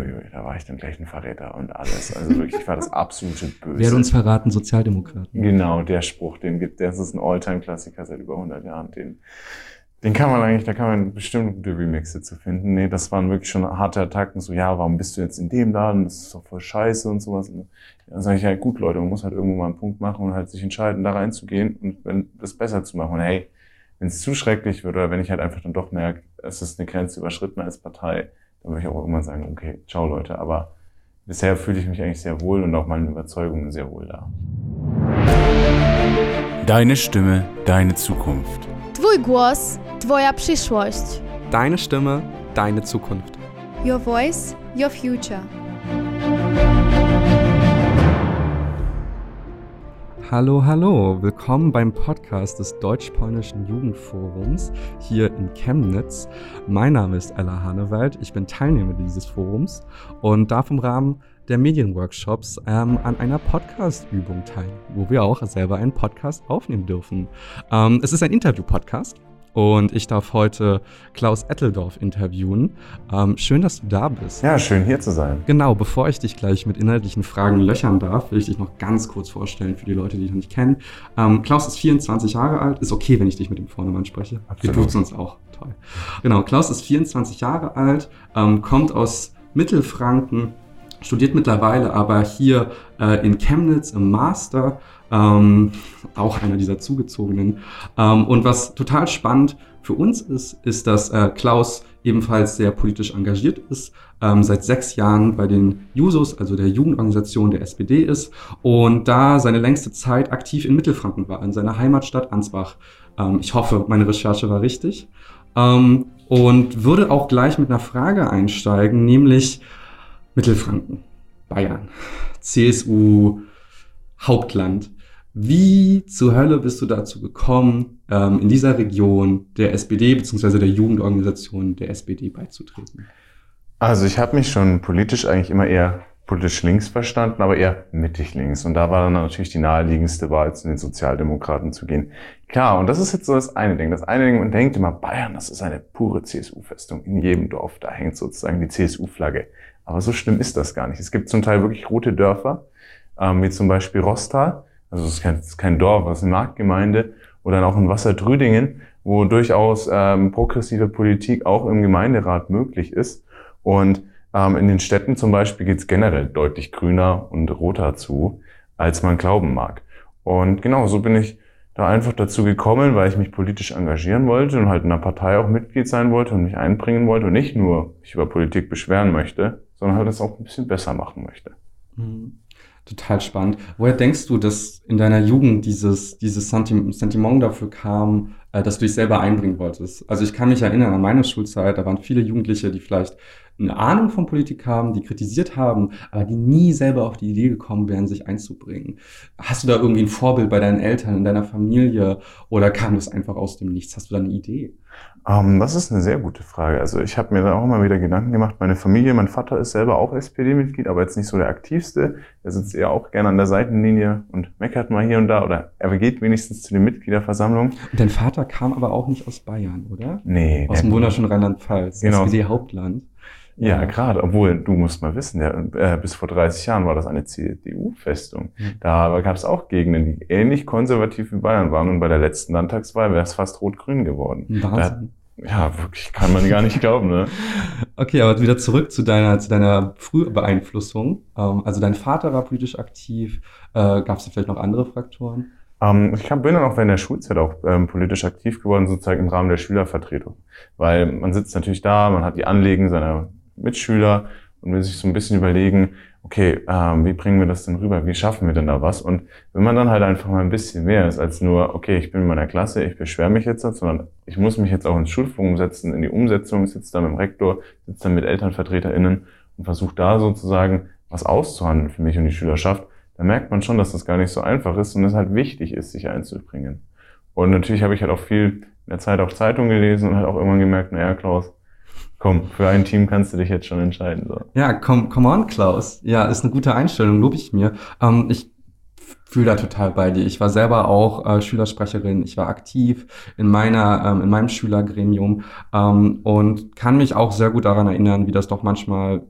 uiuiui, da war ich dann gleich ein Verräter und alles. Also wirklich, ich war das absolute Böse. Wer hat uns verraten? Sozialdemokraten. Genau, der Spruch, den gibt, das ist ein Alltime-Klassiker seit über 100 Jahren. Den, den kann man eigentlich, da kann man bestimmt gute Remixe zu finden. Nee, das waren wirklich schon harte Attacken, so, ja, warum bist du jetzt in dem Laden? Das ist doch voll scheiße und sowas. Und dann sage ich, ja, gut, Leute, man muss halt irgendwo mal einen Punkt machen und halt sich entscheiden, da reinzugehen und wenn, das besser zu machen. Und hey, wenn es zu schrecklich wird oder wenn ich halt einfach dann doch merke, es ist eine Grenze überschritten als Partei, dann würde ich auch irgendwann sagen, okay, ciao Leute. Aber bisher fühle ich mich eigentlich sehr wohl und auch meinen Überzeugungen sehr wohl da. Deine Stimme, deine Zukunft. Twój głos, Twoja przyszłość. Deine Stimme, deine Zukunft. Your voice, your future. Hallo, hallo, willkommen beim Podcast des Deutsch-Polnischen Jugendforums hier in Chemnitz. Mein Name ist Ella Hanewald, ich bin Teilnehmer dieses Forums und darf im Rahmen der Medienworkshops ähm, an einer Podcast-Übung teilnehmen, wo wir auch selber einen Podcast aufnehmen dürfen. Ähm, es ist ein Interview-Podcast und ich darf heute Klaus Etteldorf interviewen. Ähm, schön, dass du da bist. Ja, schön hier zu sein. Genau, bevor ich dich gleich mit inhaltlichen Fragen löchern darf, will ich dich noch ganz kurz vorstellen für die Leute, die dich noch nicht kennen. Ähm, Klaus ist 24 Jahre alt. Ist okay, wenn ich dich mit dem Vornamen spreche. Absolut. Wir duzen uns auch. Toll. Genau, Klaus ist 24 Jahre alt, ähm, kommt aus Mittelfranken, studiert mittlerweile aber hier äh, in Chemnitz im Master, ähm, auch einer dieser Zugezogenen. Ähm, und was total spannend für uns ist, ist, dass äh, Klaus ebenfalls sehr politisch engagiert ist, ähm, seit sechs Jahren bei den Jusos, also der Jugendorganisation der SPD ist und da seine längste Zeit aktiv in Mittelfranken war, in seiner Heimatstadt Ansbach. Ähm, ich hoffe, meine Recherche war richtig. Ähm, und würde auch gleich mit einer Frage einsteigen, nämlich Mittelfranken, Bayern, CSU, Hauptland. Wie zur Hölle bist du dazu gekommen, ähm, in dieser Region der SPD bzw. der Jugendorganisation der SPD beizutreten? Also ich habe mich schon politisch eigentlich immer eher politisch links verstanden, aber eher mittig links. Und da war dann natürlich die naheliegendste Wahl, zu den Sozialdemokraten zu gehen. Klar, und das ist jetzt so das eine Ding. Das eine Ding, man denkt immer, Bayern, das ist eine pure CSU-Festung. In jedem Dorf, da hängt sozusagen die CSU-Flagge. Aber so schlimm ist das gar nicht. Es gibt zum Teil wirklich rote Dörfer, ähm, wie zum Beispiel Rostal. Also es ist kein, ist kein Dorf, es ist eine Marktgemeinde. Oder auch in Wassertrüdingen, wo durchaus ähm, progressive Politik auch im Gemeinderat möglich ist. Und in den Städten zum Beispiel geht es generell deutlich grüner und roter zu, als man glauben mag. Und genau, so bin ich da einfach dazu gekommen, weil ich mich politisch engagieren wollte und halt in einer Partei auch Mitglied sein wollte und mich einbringen wollte und nicht nur mich über Politik beschweren möchte, sondern halt das auch ein bisschen besser machen möchte. Mhm. Total spannend. Woher denkst du, dass in deiner Jugend dieses, dieses Sentiment dafür kam, äh, dass du dich selber einbringen wolltest? Also ich kann mich erinnern an meine Schulzeit, da waren viele Jugendliche, die vielleicht eine Ahnung von Politik haben, die kritisiert haben, aber die nie selber auf die Idee gekommen wären, sich einzubringen. Hast du da irgendwie ein Vorbild bei deinen Eltern, in deiner Familie oder kam das einfach aus dem Nichts? Hast du da eine Idee? Um, ähm, das ist eine sehr gute Frage. Also ich habe mir da auch immer wieder Gedanken gemacht. Meine Familie, mein Vater ist selber auch SPD-Mitglied, aber jetzt nicht so der aktivste. Er sitzt eher auch gerne an der Seitenlinie und meckert mal hier und da oder er geht wenigstens zu den Mitgliederversammlungen. Und dein Vater kam aber auch nicht aus Bayern, oder? Nee. Aus dem wunderschönen Rheinland-Pfalz, genau. SPD-Hauptland. Ja, ja, gerade. Obwohl, du musst mal wissen, der, äh, bis vor 30 Jahren war das eine CDU-Festung. Mhm. Da gab es auch Gegenden, die ähnlich konservativ wie Bayern waren. Und bei der letzten Landtagswahl wäre es fast rot-grün geworden. Wahnsinn. Da, ja, wirklich, kann man gar nicht glauben. Ne? Okay, aber wieder zurück zu deiner, zu deiner Frühbeeinflussung. Ähm, also dein Vater war politisch aktiv. Äh, Gab es da vielleicht noch andere Faktoren? Ähm, ich bin dann auch während der Schulzeit auch ähm, politisch aktiv geworden, sozusagen im Rahmen der Schülervertretung. Weil man sitzt natürlich da, man hat die Anliegen seiner Mitschüler und will sich so ein bisschen überlegen, okay, ähm, wie bringen wir das denn rüber? Wie schaffen wir denn da was? Und wenn man dann halt einfach mal ein bisschen mehr ist als nur, okay, ich bin in meiner Klasse, ich beschwere mich jetzt, sondern ich muss mich jetzt auch ins Schulforum setzen, in die Umsetzung, sitze dann mit dem Rektor, sitze dann mit ElternvertreterInnen und versuche da sozusagen was auszuhandeln für mich und die Schülerschaft, dann merkt man schon, dass das gar nicht so einfach ist und es halt wichtig ist, sich einzubringen. Und natürlich habe ich halt auch viel in der Zeit auch Zeitung gelesen und halt auch irgendwann gemerkt, naja, Klaus, Komm, für ein Team kannst du dich jetzt schon entscheiden. So. Ja, komm, come on, Klaus. Ja, ist eine gute Einstellung, lobe ich mir. Ähm, ich fühle da total bei dir. Ich war selber auch äh, Schülersprecherin. Ich war aktiv in meiner, ähm, in meinem Schülergremium ähm, und kann mich auch sehr gut daran erinnern, wie das doch manchmal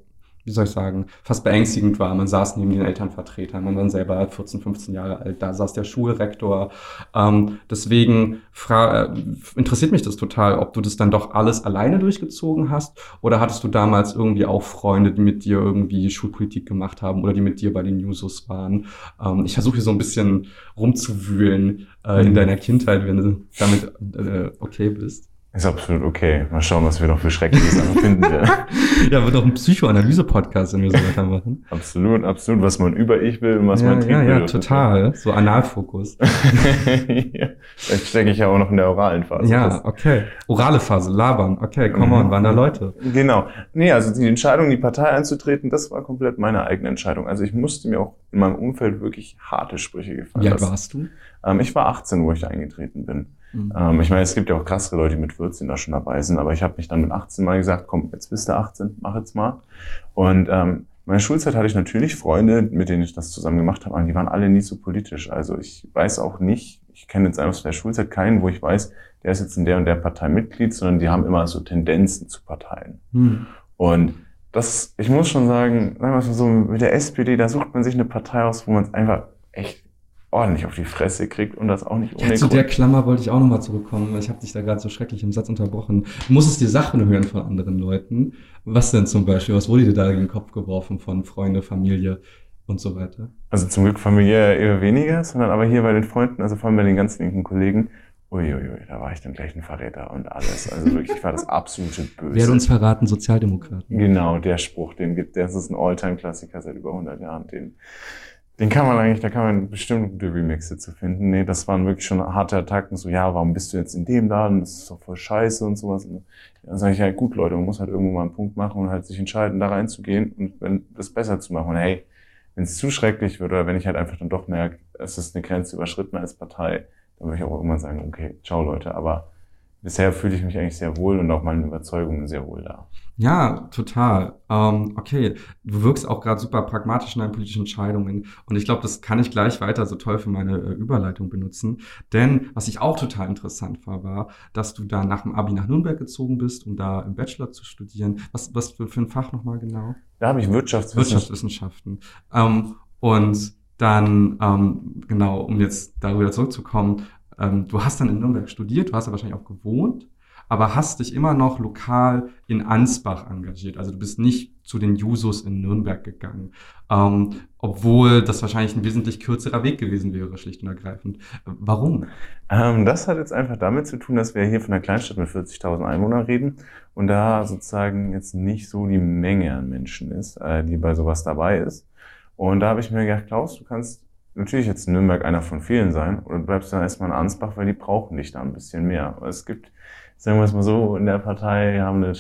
wie soll ich sagen, fast beängstigend war. Man saß neben den Elternvertretern, man war selber 14, 15 Jahre alt, da saß der Schulrektor. Ähm, deswegen äh, interessiert mich das total, ob du das dann doch alles alleine durchgezogen hast oder hattest du damals irgendwie auch Freunde, die mit dir irgendwie Schulpolitik gemacht haben oder die mit dir bei den Newsos waren. Ähm, ich versuche hier so ein bisschen rumzuwühlen äh, in mhm. deiner Kindheit, wenn du damit äh, okay bist. Ist absolut okay. Mal schauen, was wir noch für Schreckliches finden werden. ja, wird auch ein Psychoanalyse-Podcast, wenn wir so weitermachen. Absolut, absolut. Was man über ich will und was ja, man trinken ja, will. Ja, total. So Analfokus. ja, vielleicht stecke ich ja auch noch in der oralen Phase. Ja, okay. Orale Phase, labern. Okay, komm mhm. on, waren da Leute. Genau. Nee, also die Entscheidung, die Partei einzutreten, das war komplett meine eigene Entscheidung. Also ich musste mir auch in meinem Umfeld wirklich harte Sprüche gefallen Wie alt warst du? Ähm, ich war 18, wo ich eingetreten bin. Mhm. Ähm, ich meine, es gibt ja auch krassere Leute, die mit 14 da schon dabei sind, aber ich habe mich dann mit 18 mal gesagt, komm, jetzt bist du 18, mach jetzt mal. Und ähm, meine Schulzeit hatte ich natürlich Freunde, mit denen ich das zusammen gemacht habe, aber die waren alle nie so politisch. Also ich weiß auch nicht, ich kenne jetzt aus der Schulzeit keinen, wo ich weiß, der ist jetzt in der und der Partei Mitglied, sondern die haben immer so Tendenzen zu Parteien. Mhm. Und das, ich muss schon sagen, sagen wir mal so, mit der SPD, da sucht man sich eine Partei aus, wo man es einfach echt ordentlich auf die Fresse kriegt und das auch nicht ohne ja, Zu der Klammer wollte ich auch nochmal zurückkommen, weil ich habe dich da gerade so schrecklich im Satz unterbrochen. Du musstest dir Sachen hören von anderen Leuten. Was denn zum Beispiel? Was wurde dir da in den Kopf geworfen von Freunde, Familie und so weiter? Also zum Glück familiär eher weniger, sondern aber hier bei den Freunden, also vor allem bei den ganz linken Kollegen, Uiuiui, da war ich dann gleich ein Verräter und alles. Also wirklich, ich war das absolute Böse. Wer uns verraten? Sozialdemokraten. Genau, der Spruch, den gibt, das ist ein Alltime-Klassiker seit über 100 Jahren. Den, den kann man eigentlich, da kann man bestimmt gute Remixe zu finden. Nee, das waren wirklich schon harte Attacken. So, ja, warum bist du jetzt in dem Laden? Das ist doch voll scheiße und sowas. Und dann sage ich, ja gut, Leute, man muss halt irgendwo mal einen Punkt machen und halt sich entscheiden, da reinzugehen und wenn das besser zu machen. Und hey, wenn es zu schrecklich wird oder wenn ich halt einfach dann doch merke, es ist eine Grenze überschritten als Partei, dann würde ich auch irgendwann sagen, okay, ciao Leute, aber bisher fühle ich mich eigentlich sehr wohl und auch meinen Überzeugungen sehr wohl da. Ja, total. Ähm, okay, du wirkst auch gerade super pragmatisch in deinen politischen Entscheidungen und ich glaube, das kann ich gleich weiter so toll für meine äh, Überleitung benutzen. Denn was ich auch total interessant war, war, dass du da nach dem Abi nach Nürnberg gezogen bist, um da im Bachelor zu studieren. Was, was für, für ein Fach nochmal genau? Da habe ich Wirtschaftswissenschaften. Wirtschaftswissenschaften. Ähm, und dann, ähm, genau, um jetzt darüber zurückzukommen, ähm, du hast dann in Nürnberg studiert, du hast da wahrscheinlich auch gewohnt, aber hast dich immer noch lokal in Ansbach engagiert. Also du bist nicht zu den Jusos in Nürnberg gegangen, ähm, obwohl das wahrscheinlich ein wesentlich kürzerer Weg gewesen wäre, schlicht und ergreifend. Warum? Ähm, das hat jetzt einfach damit zu tun, dass wir hier von einer Kleinstadt mit 40.000 Einwohnern reden und da sozusagen jetzt nicht so die Menge an Menschen ist, äh, die bei sowas dabei ist. Und da habe ich mir gedacht, Klaus, du kannst natürlich jetzt Nürnberg einer von vielen sein oder du bleibst dann erstmal in Ansbach, weil die brauchen dich da ein bisschen mehr. Aber es gibt, sagen wir es mal so, in der Partei haben eine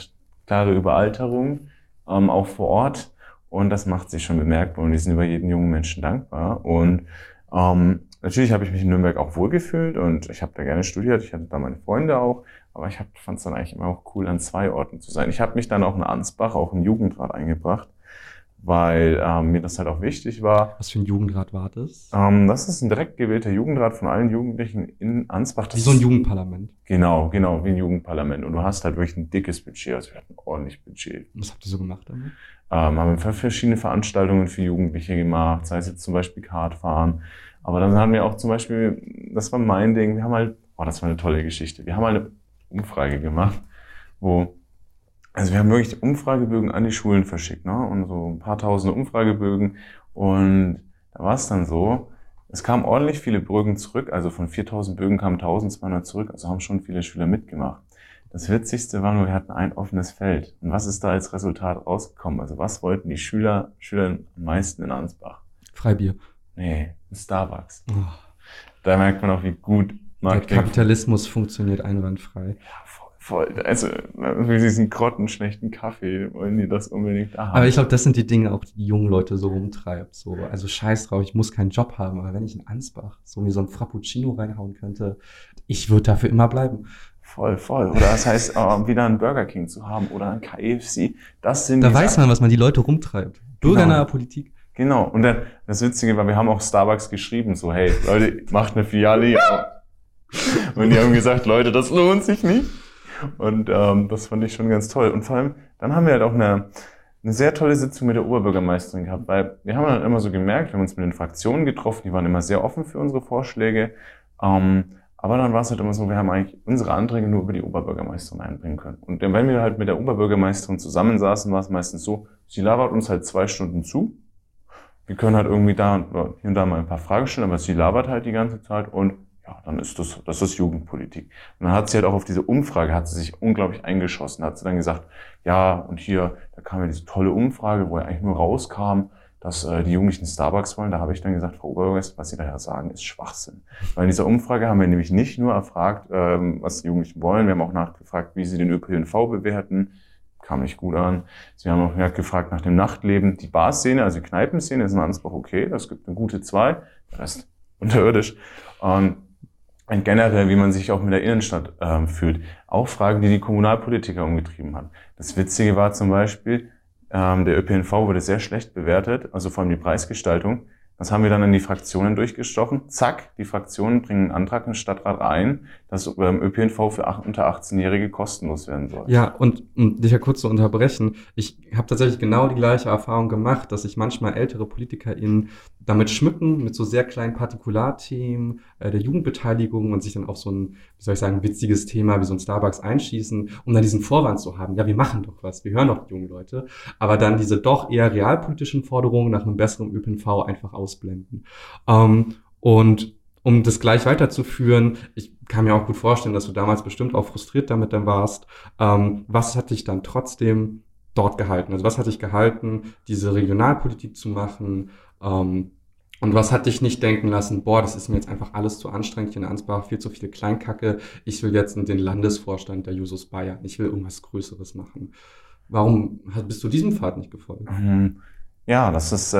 klare Überalterung, ähm, auch vor Ort. Und das macht sich schon bemerkbar und die sind über jeden jungen Menschen dankbar. Und ähm, natürlich habe ich mich in Nürnberg auch wohlgefühlt und ich habe da gerne studiert. Ich hatte da meine Freunde auch. Aber ich fand es dann eigentlich immer auch cool, an zwei Orten zu sein. Ich habe mich dann auch in Ansbach, auch im Jugendrat eingebracht weil ähm, mir das halt auch wichtig war. Was für ein Jugendrat war das? Ähm, das ist ein direkt gewählter Jugendrat von allen Jugendlichen in Ansbach. Das wie so ein Jugendparlament. Genau, genau, wie ein Jugendparlament. Und du hast halt wirklich ein dickes Budget, also wir hatten ordentlich Budget. Was habt ihr so gemacht damit? Ähm, haben wir verschiedene Veranstaltungen für Jugendliche gemacht, sei es jetzt zum Beispiel Kartfahren. Aber dann haben wir auch zum Beispiel, das war mein Ding, wir haben halt, oh, das war eine tolle Geschichte. Wir haben halt eine Umfrage gemacht, wo also wir haben wirklich Umfragebögen an die Schulen verschickt, ne? Und so ein paar tausende Umfragebögen. Und da war es dann so, es kamen ordentlich viele Bögen zurück. Also von 4000 Bögen kamen 1200 zurück. Also haben schon viele Schüler mitgemacht. Das Witzigste war nur, wir hatten ein offenes Feld. Und was ist da als Resultat rausgekommen? Also was wollten die Schüler, Schüler am meisten in Ansbach? Freibier. Nee, ein Starbucks. Oh. Da merkt man auch, wie gut Marketing... Der Kapitalismus funktioniert einwandfrei. Ja, voll, also für diesen grottenschlechten Kaffee wollen die das unbedingt haben. Aber ich glaube, das sind die Dinge auch, die jungen Leute so rumtreibt. So, also scheiß drauf, ich muss keinen Job haben, aber wenn ich in Ansbach so mir so ein Frappuccino reinhauen könnte, ich würde dafür immer bleiben. Voll, voll. Oder das heißt, äh, wieder einen Burger King zu haben oder ein KFC. Das sind Da weiß man, was man die Leute rumtreibt. Bürgernahe genau. Politik. Genau. Und dann, das Witzige war, wir haben auch Starbucks geschrieben, so, hey, Leute, macht eine Filiale. Und die haben gesagt, Leute, das lohnt sich nicht. Und ähm, das fand ich schon ganz toll. Und vor allem, dann haben wir halt auch eine, eine sehr tolle Sitzung mit der Oberbürgermeisterin gehabt, weil wir haben dann immer so gemerkt, wir haben uns mit den Fraktionen getroffen, die waren immer sehr offen für unsere Vorschläge. Ähm, aber dann war es halt immer so, wir haben eigentlich unsere Anträge nur über die Oberbürgermeisterin einbringen können. Und wenn wir halt mit der Oberbürgermeisterin zusammensaßen, war es meistens so, sie labert uns halt zwei Stunden zu. Wir können halt irgendwie da und hier und da mal ein paar Fragen stellen, aber sie labert halt die ganze Zeit und ja, dann ist das, das ist Jugendpolitik. Und dann hat sie halt auch auf diese Umfrage, hat sie sich unglaublich eingeschossen, hat sie dann gesagt, ja, und hier, da kam ja diese tolle Umfrage, wo ja eigentlich nur rauskam, dass äh, die Jugendlichen Starbucks wollen. Da habe ich dann gesagt, Frau Oberbürgermeister, was Sie daher sagen, ist Schwachsinn. Weil in dieser Umfrage haben wir nämlich nicht nur erfragt, ähm, was die Jugendlichen wollen, wir haben auch nachgefragt, wie sie den ÖPNV bewerten. Kam nicht gut an. Sie haben auch gefragt nach dem Nachtleben. Die Barszene, also die Kneipenszene ist in Ansbach okay, das gibt eine gute zwei, der Rest unterirdisch. Und und generell, wie man sich auch mit der Innenstadt ähm, fühlt. Auch Fragen, die die Kommunalpolitiker umgetrieben haben. Das Witzige war zum Beispiel, ähm, der ÖPNV wurde sehr schlecht bewertet, also vor allem die Preisgestaltung. Das haben wir dann in die Fraktionen durchgestochen. Zack, die Fraktionen bringen einen Antrag im Stadtrat ein, dass ähm, ÖPNV für unter 18-Jährige kostenlos werden soll. Ja, und um dich ja kurz zu unterbrechen, ich habe tatsächlich genau die gleiche Erfahrung gemacht, dass sich manchmal ältere PolitikerInnen damit schmücken, mit so sehr kleinen Partikularthemen äh, der Jugendbeteiligung und sich dann auf so ein, wie soll ich sagen, witziges Thema wie so ein Starbucks einschießen, um dann diesen Vorwand zu haben, ja, wir machen doch was, wir hören doch die jungen Leute, aber dann diese doch eher realpolitischen Forderungen nach einem besseren ÖPNV einfach ausblenden. Ähm, und um das gleich weiterzuführen, ich kann mir auch gut vorstellen, dass du damals bestimmt auch frustriert damit dann warst. Ähm, was hat dich dann trotzdem dort gehalten? Also was hat dich gehalten, diese Regionalpolitik zu machen? Ähm, und was hat dich nicht denken lassen, boah, das ist mir jetzt einfach alles zu anstrengend hier in Ansbach, viel zu viel Kleinkacke. Ich will jetzt in den Landesvorstand der Jusos Bayern. Ich will irgendwas Größeres machen. Warum bist du diesem Pfad nicht gefolgt? Mhm. Ja, das ist äh,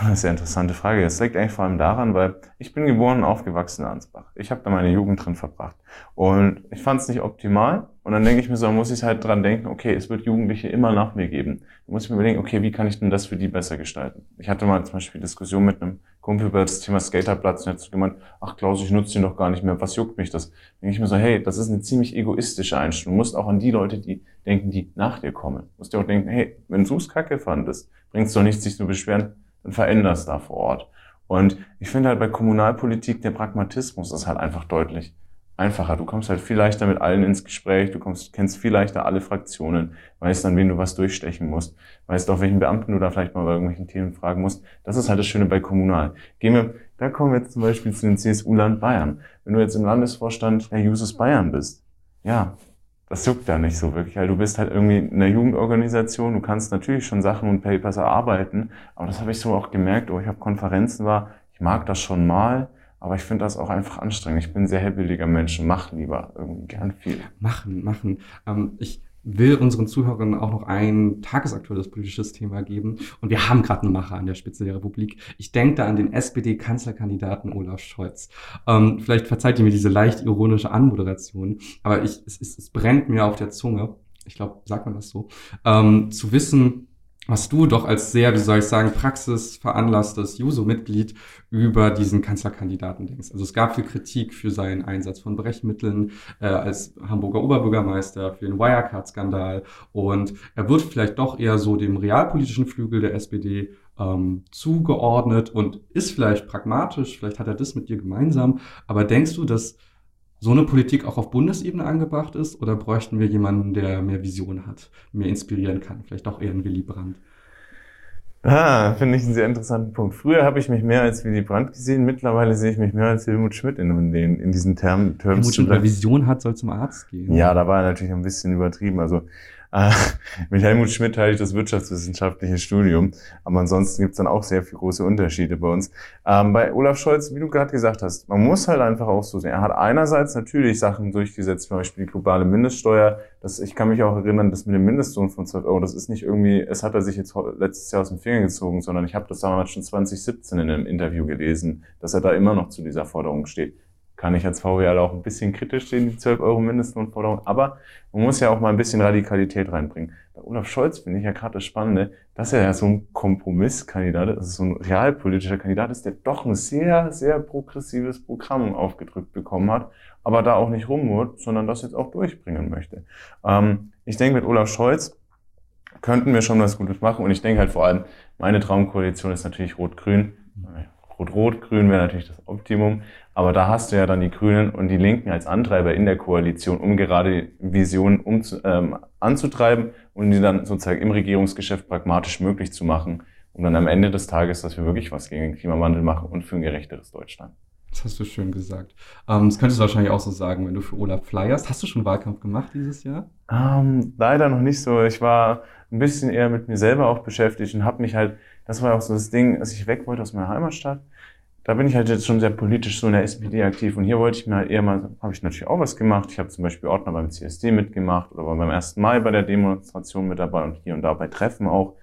eine sehr interessante Frage. Das liegt eigentlich vor allem daran, weil ich bin geboren und aufgewachsen in Ansbach. Ich habe da meine Jugend drin verbracht. Und ich fand es nicht optimal. Und dann denke ich mir so, muss ich halt dran denken, okay, es wird Jugendliche immer nach mir geben. Da muss ich mir überlegen, okay, wie kann ich denn das für die besser gestalten? Ich hatte mal zum Beispiel Diskussion mit einem Kumpel über das Thema Skaterplatz und hat gemeint, ach Klaus, ich nutze den doch gar nicht mehr, was juckt mich das? Da denke ich mir so, hey, das ist eine ziemlich egoistische Einstellung. Du musst auch an die Leute, die denken, die nach dir kommen. Du musst dir auch denken, hey, wenn du es kacke fandest, bringt es doch nichts, sich zu beschweren, dann veränderst da vor Ort. Und ich finde halt bei Kommunalpolitik, der Pragmatismus ist halt einfach deutlich einfacher. Du kommst halt viel leichter mit allen ins Gespräch, du kommst, kennst viel leichter alle Fraktionen, weißt dann, wen du was durchstechen musst, weißt auch, welchen Beamten du da vielleicht mal bei irgendwelchen Themen fragen musst. Das ist halt das Schöne bei Kommunal. Gehen wir, da kommen wir jetzt zum Beispiel zu den CSU-Land Bayern. Wenn du jetzt im Landesvorstand der Jusos Bayern bist, ja, das juckt da nicht so wirklich, weil du bist halt irgendwie in einer Jugendorganisation, du kannst natürlich schon Sachen und Papers erarbeiten, aber das habe ich so auch gemerkt, oh, ich habe Konferenzen war, ich mag das schon mal, aber ich finde das auch einfach anstrengend. Ich bin ein sehr hellbildiger Mensch und mache lieber irgendwie gern viel. Machen, machen. Ähm, ich will unseren Zuhörern auch noch ein tagesaktuelles politisches Thema geben. Und wir haben gerade einen Macher an der Spitze der Republik. Ich denke da an den SPD-Kanzlerkandidaten Olaf Scholz. Ähm, vielleicht verzeiht ihr mir diese leicht ironische Anmoderation, aber ich, es, es, es brennt mir auf der Zunge, ich glaube, sagt man das so, ähm, zu wissen, was du doch als sehr, wie soll ich sagen, praxisveranlasstes Juso-Mitglied über diesen Kanzlerkandidaten denkst. Also es gab viel Kritik für seinen Einsatz von Brechmitteln äh, als Hamburger Oberbürgermeister, für den Wirecard-Skandal und er wird vielleicht doch eher so dem realpolitischen Flügel der SPD ähm, zugeordnet und ist vielleicht pragmatisch, vielleicht hat er das mit dir gemeinsam, aber denkst du, dass so eine Politik auch auf Bundesebene angebracht ist? Oder bräuchten wir jemanden, der mehr Vision hat, mehr inspirieren kann? Vielleicht auch eher ein Willy Brandt. Ah, finde ich einen sehr interessanten Punkt. Früher habe ich mich mehr als Willy Brandt gesehen, mittlerweile sehe ich mich mehr als Helmut Schmidt in, den, in diesen Termen. Helmut Schmidt, wer Vision hat, soll zum Arzt gehen. Ja, da war er natürlich ein bisschen übertrieben. Also äh, mit Helmut Schmidt teile ich das wirtschaftswissenschaftliche Studium, aber ansonsten gibt es dann auch sehr viele große Unterschiede bei uns. Ähm, bei Olaf Scholz, wie du gerade gesagt hast, man muss halt einfach auch so sehen. Er hat einerseits natürlich Sachen durchgesetzt, zum Beispiel die globale Mindeststeuer. Das, ich kann mich auch erinnern, das mit dem Mindestlohn von 12 Euro, das ist nicht irgendwie, es hat er sich jetzt letztes Jahr aus dem Finger gezogen, sondern ich habe das damals schon 2017 in einem Interview gelesen, dass er da immer noch zu dieser Forderung steht kann ich als VWL auch ein bisschen kritisch sehen, die 12 Euro Mindestlohnforderung. Aber man muss ja auch mal ein bisschen Radikalität reinbringen. Bei Olaf Scholz finde ich ja gerade das Spannende, dass er ja so ein Kompromisskandidat ist, also so ein realpolitischer Kandidat ist, der doch ein sehr, sehr progressives Programm aufgedrückt bekommen hat, aber da auch nicht rumwurt, sondern das jetzt auch durchbringen möchte. Ähm, ich denke, mit Olaf Scholz könnten wir schon was Gutes machen. Und ich denke halt vor allem, meine Traumkoalition ist natürlich Rot-Grün. Rot-Rot-Grün wäre natürlich das Optimum. Aber da hast du ja dann die Grünen und die Linken als Antreiber in der Koalition, um gerade Visionen um, ähm, anzutreiben und die dann sozusagen im Regierungsgeschäft pragmatisch möglich zu machen, um dann am Ende des Tages, dass wir wirklich was gegen den Klimawandel machen und für ein gerechteres Deutschland. Das hast du schön gesagt. Ähm, das könntest du wahrscheinlich auch so sagen, wenn du für Olaf flyerst. Hast du schon Wahlkampf gemacht dieses Jahr? Ähm, leider noch nicht so. Ich war ein bisschen eher mit mir selber auch beschäftigt und habe mich halt, das war auch so das Ding, als ich weg wollte aus meiner Heimatstadt. Da bin ich halt jetzt schon sehr politisch so in der SPD aktiv und hier wollte ich mir halt eher mal, habe ich natürlich auch was gemacht. Ich habe zum Beispiel Ordner beim CSD mitgemacht oder beim 1. Mai bei der Demonstration mit dabei und hier und da bei Treffen auch.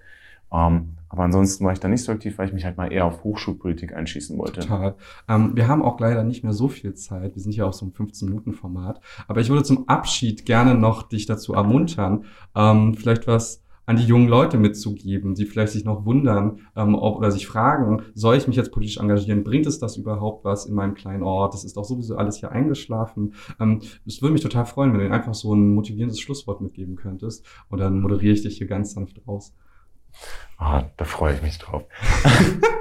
Ähm, aber ansonsten war ich da nicht so aktiv, weil ich mich halt mal eher auf Hochschulpolitik einschießen wollte. Total. Ähm, wir haben auch leider nicht mehr so viel Zeit. Wir sind ja auch so im 15-Minuten-Format. Aber ich würde zum Abschied gerne noch dich dazu ermuntern, ähm, vielleicht was an die jungen Leute mitzugeben, die vielleicht sich noch wundern ähm, ob, oder sich fragen, soll ich mich jetzt politisch engagieren? Bringt es das überhaupt was in meinem kleinen Ort? Das ist doch sowieso alles hier eingeschlafen. Ähm, es würde mich total freuen, wenn du ihnen einfach so ein motivierendes Schlusswort mitgeben könntest. Und dann moderiere ich dich hier ganz sanft raus. Ah, da freue ich mich drauf.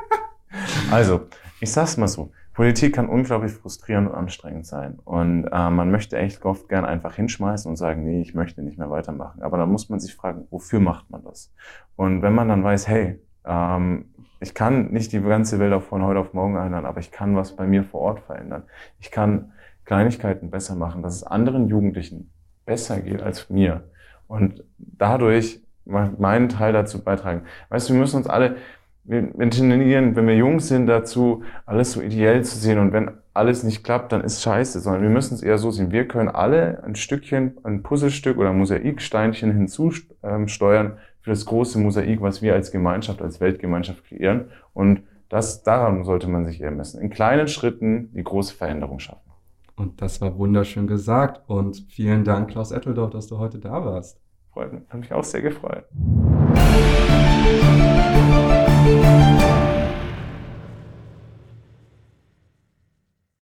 also, ich sag's mal so. Politik kann unglaublich frustrierend und anstrengend sein. Und äh, man möchte echt oft gern einfach hinschmeißen und sagen, nee, ich möchte nicht mehr weitermachen. Aber dann muss man sich fragen, wofür macht man das? Und wenn man dann weiß, hey, ähm, ich kann nicht die ganze Welt auch von heute auf morgen ändern, aber ich kann was bei mir vor Ort verändern. Ich kann Kleinigkeiten besser machen, dass es anderen Jugendlichen besser geht als mir. Und dadurch meinen Teil dazu beitragen. Weißt du, wir müssen uns alle, wir tendieren, wenn wir jung sind, dazu, alles so ideell zu sehen. Und wenn alles nicht klappt, dann ist scheiße, sondern wir müssen es eher so sehen. Wir können alle ein Stückchen, ein Puzzlestück oder ein Mosaiksteinchen hinzusteuern für das große Mosaik, was wir als Gemeinschaft, als Weltgemeinschaft kreieren. Und das, daran sollte man sich eher messen. In kleinen Schritten die große Veränderung schaffen. Und das war wunderschön gesagt. Und vielen Dank, Klaus Etteldorf, dass du heute da warst. Freut mich. Hat mich auch sehr gefreut. thank you